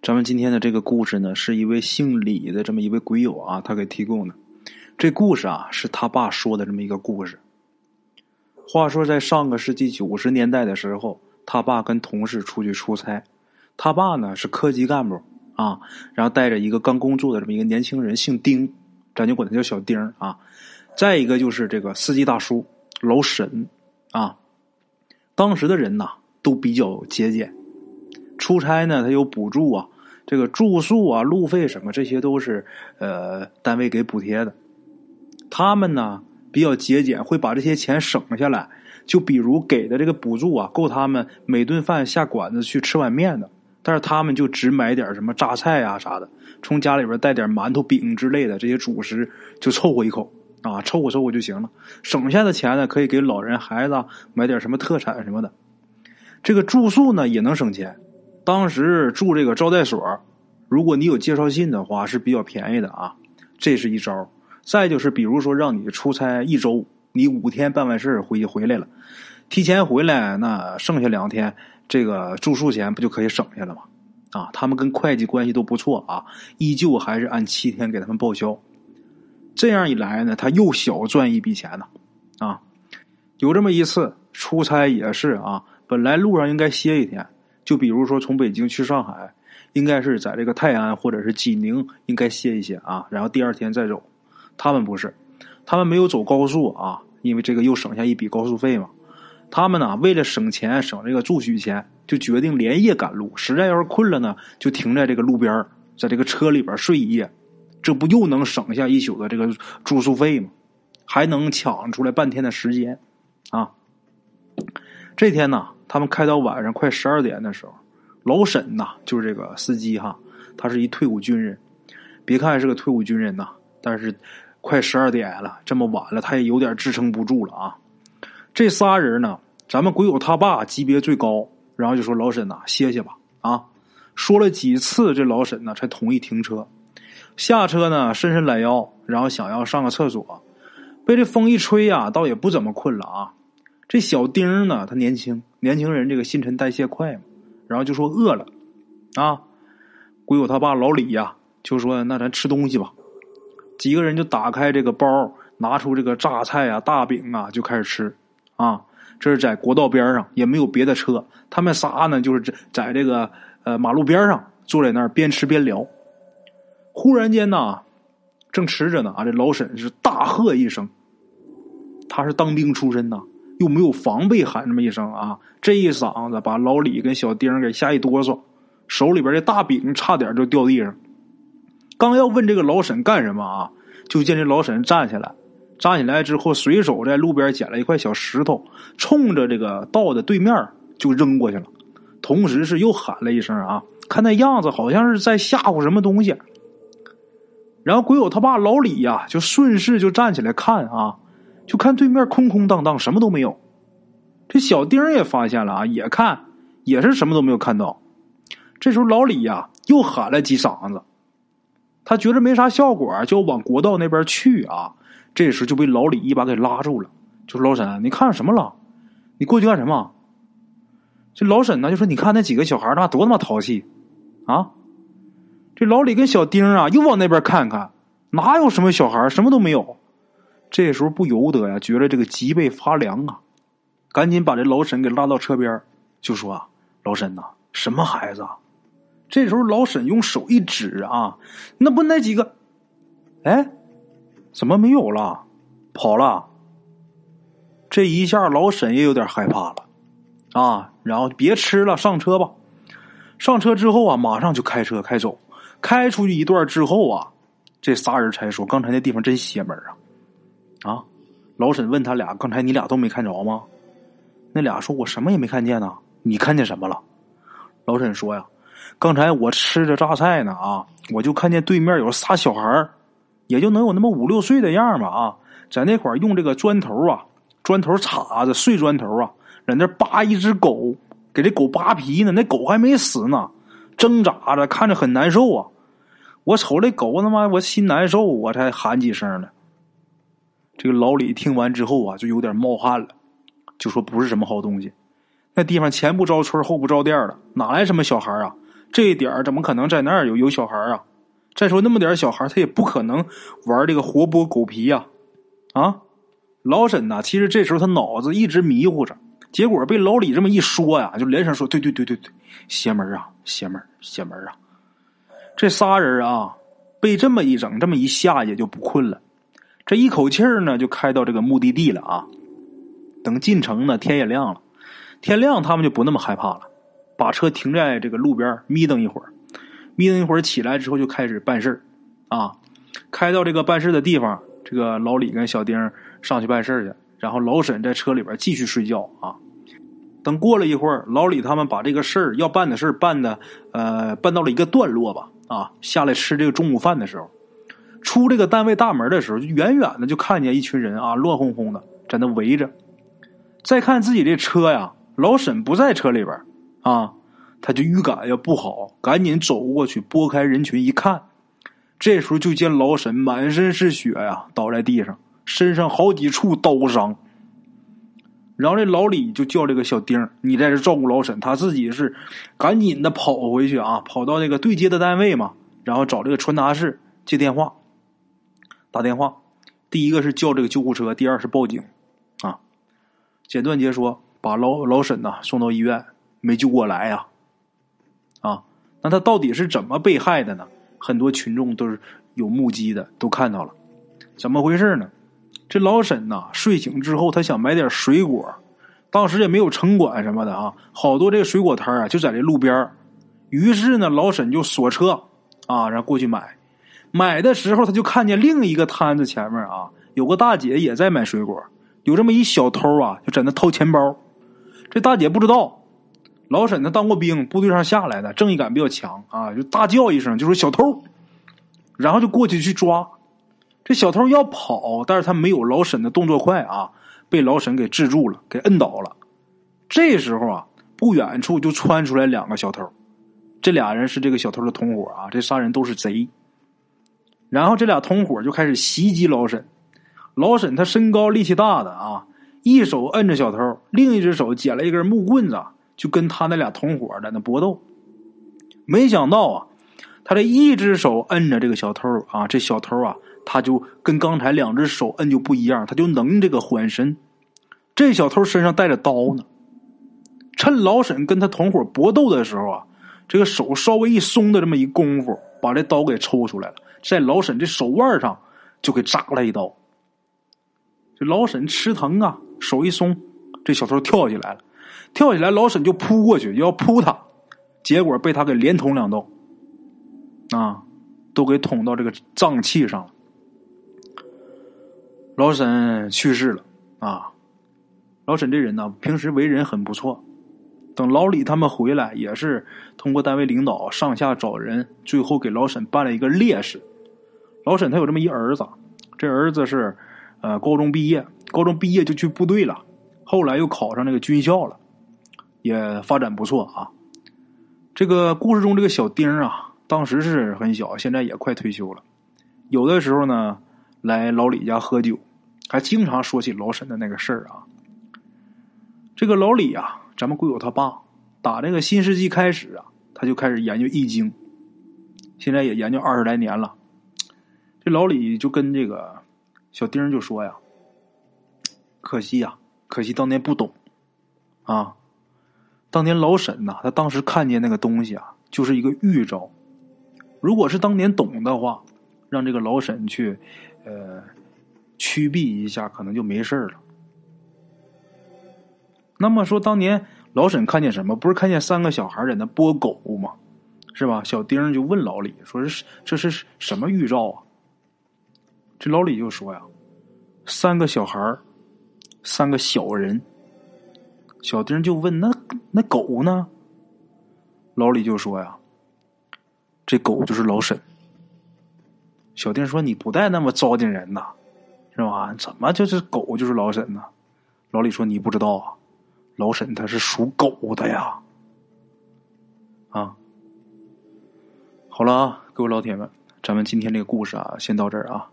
咱们今天的这个故事呢，是一位姓李的这么一位鬼友啊，他给提供的。这故事啊，是他爸说的这么一个故事。话说在上个世纪九十年代的时候，他爸跟同事出去出差，他爸呢是科级干部啊，然后带着一个刚工作的这么一个年轻人，姓丁，咱就管他叫小丁啊。再一个就是这个司机大叔老沈啊，当时的人呐都比较节俭。出差呢，他有补助啊，这个住宿啊、路费什么，这些都是呃单位给补贴的。他们呢比较节俭，会把这些钱省下来。就比如给的这个补助啊，够他们每顿饭下馆子去吃碗面的。但是他们就只买点什么榨菜啊啥的，从家里边带点馒头、饼之类的这些主食，就凑合一口啊，凑合凑合就行了。省下的钱呢，可以给老人、孩子买点什么特产什么的。这个住宿呢也能省钱。当时住这个招待所，如果你有介绍信的话，是比较便宜的啊。这是一招。再就是，比如说让你出差一周，你五天办完事儿回回来了，提前回来，那剩下两天这个住宿钱不就可以省下了吗？啊，他们跟会计关系都不错啊，依旧还是按七天给他们报销。这样一来呢，他又小赚一笔钱呢。啊，有这么一次出差也是啊，本来路上应该歇一天。就比如说从北京去上海，应该是在这个泰安或者是济宁应该歇一歇啊，然后第二天再走。他们不是，他们没有走高速啊，因为这个又省下一笔高速费嘛。他们呢为了省钱省这个住宿钱，就决定连夜赶路。实在要是困了呢，就停在这个路边在这个车里边睡一夜，这不又能省下一宿的这个住宿费吗？还能抢出来半天的时间啊！这天呢。他们开到晚上快十二点的时候，老沈呐，就是这个司机哈，他是一退伍军人。别看是个退伍军人呐，但是快十二点了，这么晚了，他也有点支撑不住了啊。这仨人呢，咱们鬼友他爸级别最高，然后就说老沈呐，歇歇吧啊。说了几次，这老沈呢才同意停车。下车呢，伸伸懒腰，然后想要上个厕所，被这风一吹呀，倒也不怎么困了啊。这小丁呢，他年轻，年轻人这个新陈代谢快嘛，然后就说饿了，啊，鬼友他爸老李呀，就说那咱吃东西吧，几个人就打开这个包，拿出这个榨菜啊、大饼啊，就开始吃，啊，这是在国道边上，也没有别的车，他们仨呢就是在在这个呃马路边上坐在那儿边吃边聊，忽然间呢，正吃着呢，啊，这老沈是大喝一声，他是当兵出身呐。又没有防备，喊这么一声啊！这一嗓子把老李跟小丁给吓一哆嗦，手里边这大饼差点就掉地上。刚要问这个老沈干什么啊，就见这老沈站起来，站起来之后随手在路边捡了一块小石头，冲着这个道的对面就扔过去了，同时是又喊了一声啊！看那样子好像是在吓唬什么东西。然后鬼友他爸老李呀，就顺势就站起来看啊。就看对面空空荡荡，什么都没有。这小丁也发现了啊，也看，也是什么都没有看到。这时候老李呀又喊了几嗓子，他觉着没啥效果，就往国道那边去啊。这时就被老李一把给拉住了，就说：“老沈，你看什么了？你过去干什么？”这老沈呢就说：“你看那几个小孩那多他妈淘气啊！”这老李跟小丁啊又往那边看看，哪有什么小孩，什么都没有。这时候不由得呀，觉得这个脊背发凉啊，赶紧把这老沈给拉到车边，就说：“啊，老沈呐，什么孩子？”这时候老沈用手一指啊，那不那几个？哎，怎么没有了？跑了？这一下老沈也有点害怕了啊，然后别吃了，上车吧。上车之后啊，马上就开车开走。开出去一段之后啊，这仨人才说：“刚才那地方真邪门啊！”啊！老沈问他俩：“刚才你俩都没看着吗？”那俩说：“我什么也没看见呢。”你看见什么了？老沈说：“呀，刚才我吃着榨菜呢，啊，我就看见对面有仨小孩也就能有那么五六岁的样吧，啊，在那块用这个砖头啊，砖头叉子碎砖头啊，在那扒一只狗，给这狗扒皮呢。那狗还没死呢，挣扎着，看着很难受啊。我瞅这狗他妈，我心难受，我才喊几声呢。”这个老李听完之后啊，就有点冒汗了，就说不是什么好东西。那地方前不着村后不着店的，哪来什么小孩啊？这一点怎么可能在那儿有有小孩啊？再说那么点小孩，他也不可能玩这个活剥狗皮呀！啊，老沈呐，其实这时候他脑子一直迷糊着，结果被老李这么一说呀，就连声说：“对对对对对，邪门啊，邪门，邪门啊！”这仨人啊，被这么一整，这么一下也就不困了。这一口气儿呢，就开到这个目的地了啊！等进城呢，天也亮了。天亮，他们就不那么害怕了，把车停在这个路边眯瞪一会儿，眯瞪一会儿起来之后就开始办事啊！开到这个办事的地方，这个老李跟小丁上去办事去，然后老沈在车里边继续睡觉啊。等过了一会儿，老李他们把这个事儿要办的事儿办的呃办到了一个段落吧啊，下来吃这个中午饭的时候。出这个单位大门的时候，就远远的就看见一群人啊，乱哄哄的在那围着。再看自己这车呀，老沈不在车里边啊，他就预感要不好，赶紧走过去拨开人群一看，这时候就见老沈满身是血呀，倒在地上，身上好几处刀伤。然后这老李就叫这个小丁你在这照顾老沈，他自己是赶紧的跑回去啊，跑到那个对接的单位嘛，然后找这个传达室接电话。打电话，第一个是叫这个救护车，第二是报警，啊，简短截说，把老老沈呐送到医院，没救过来呀，啊，那他到底是怎么被害的呢？很多群众都是有目击的，都看到了，怎么回事呢？这老沈呐睡醒之后，他想买点水果，当时也没有城管什么的啊，好多这个水果摊啊就在这路边于是呢，老沈就锁车啊，然后过去买。买的时候，他就看见另一个摊子前面啊，有个大姐也在买水果。有这么一小偷啊，就在那掏钱包。这大姐不知道，老沈他当过兵，部队上下来的，正义感比较强啊，就大叫一声，就说小偷，然后就过去去抓。这小偷要跑，但是他没有老沈的动作快啊，被老沈给制住了，给摁倒了。这时候啊，不远处就窜出来两个小偷，这俩人是这个小偷的同伙啊，这仨人都是贼。然后这俩同伙就开始袭击老沈，老沈他身高力气大的啊，一手摁着小偷，另一只手捡了一根木棍子，就跟他那俩同伙在那搏斗。没想到啊，他这一只手摁着这个小偷啊，这小偷啊，他就跟刚才两只手摁就不一样，他就能这个缓身。这小偷身上带着刀呢，趁老沈跟他同伙搏斗的时候啊，这个手稍微一松的这么一功夫，把这刀给抽出来了。在老沈这手腕上就给扎了一刀，这老沈吃疼啊，手一松，这小偷跳起来了，跳起来，老沈就扑过去要扑他，结果被他给连捅两刀，啊，都给捅到这个脏器上了。老沈去世了啊，老沈这人呢，平时为人很不错。等老李他们回来，也是通过单位领导上下找人，最后给老沈办了一个烈士。老沈他有这么一儿子，这儿子是呃高中毕业，高中毕业就去部队了，后来又考上那个军校了，也发展不错啊。这个故事中这个小丁啊，当时是很小，现在也快退休了。有的时候呢，来老李家喝酒，还经常说起老沈的那个事儿啊。这个老李啊。咱们贵友他爸打这个新世纪开始啊，他就开始研究易经，现在也研究二十来年了。这老李就跟这个小丁就说呀：“可惜呀，可惜当年不懂啊。当年老沈呐，他当时看见那个东西啊，就是一个预兆。如果是当年懂的话，让这个老沈去呃驱避一下，可能就没事了。”那么说，当年老沈看见什么？不是看见三个小孩在那拨狗吗？是吧？小丁就问老李说：“是这是什么预兆啊？”这老李就说呀：“三个小孩三个小人。”小丁就问：“那那狗呢？”老李就说呀：“这狗就是老沈。”小丁说：“你不带那么糟践人呐，是吧？怎么就是狗就是老沈呢？”老李说：“你不知道啊。”老沈他是属狗的呀，啊，好了啊，各位老铁们，咱们今天这个故事啊，先到这儿啊。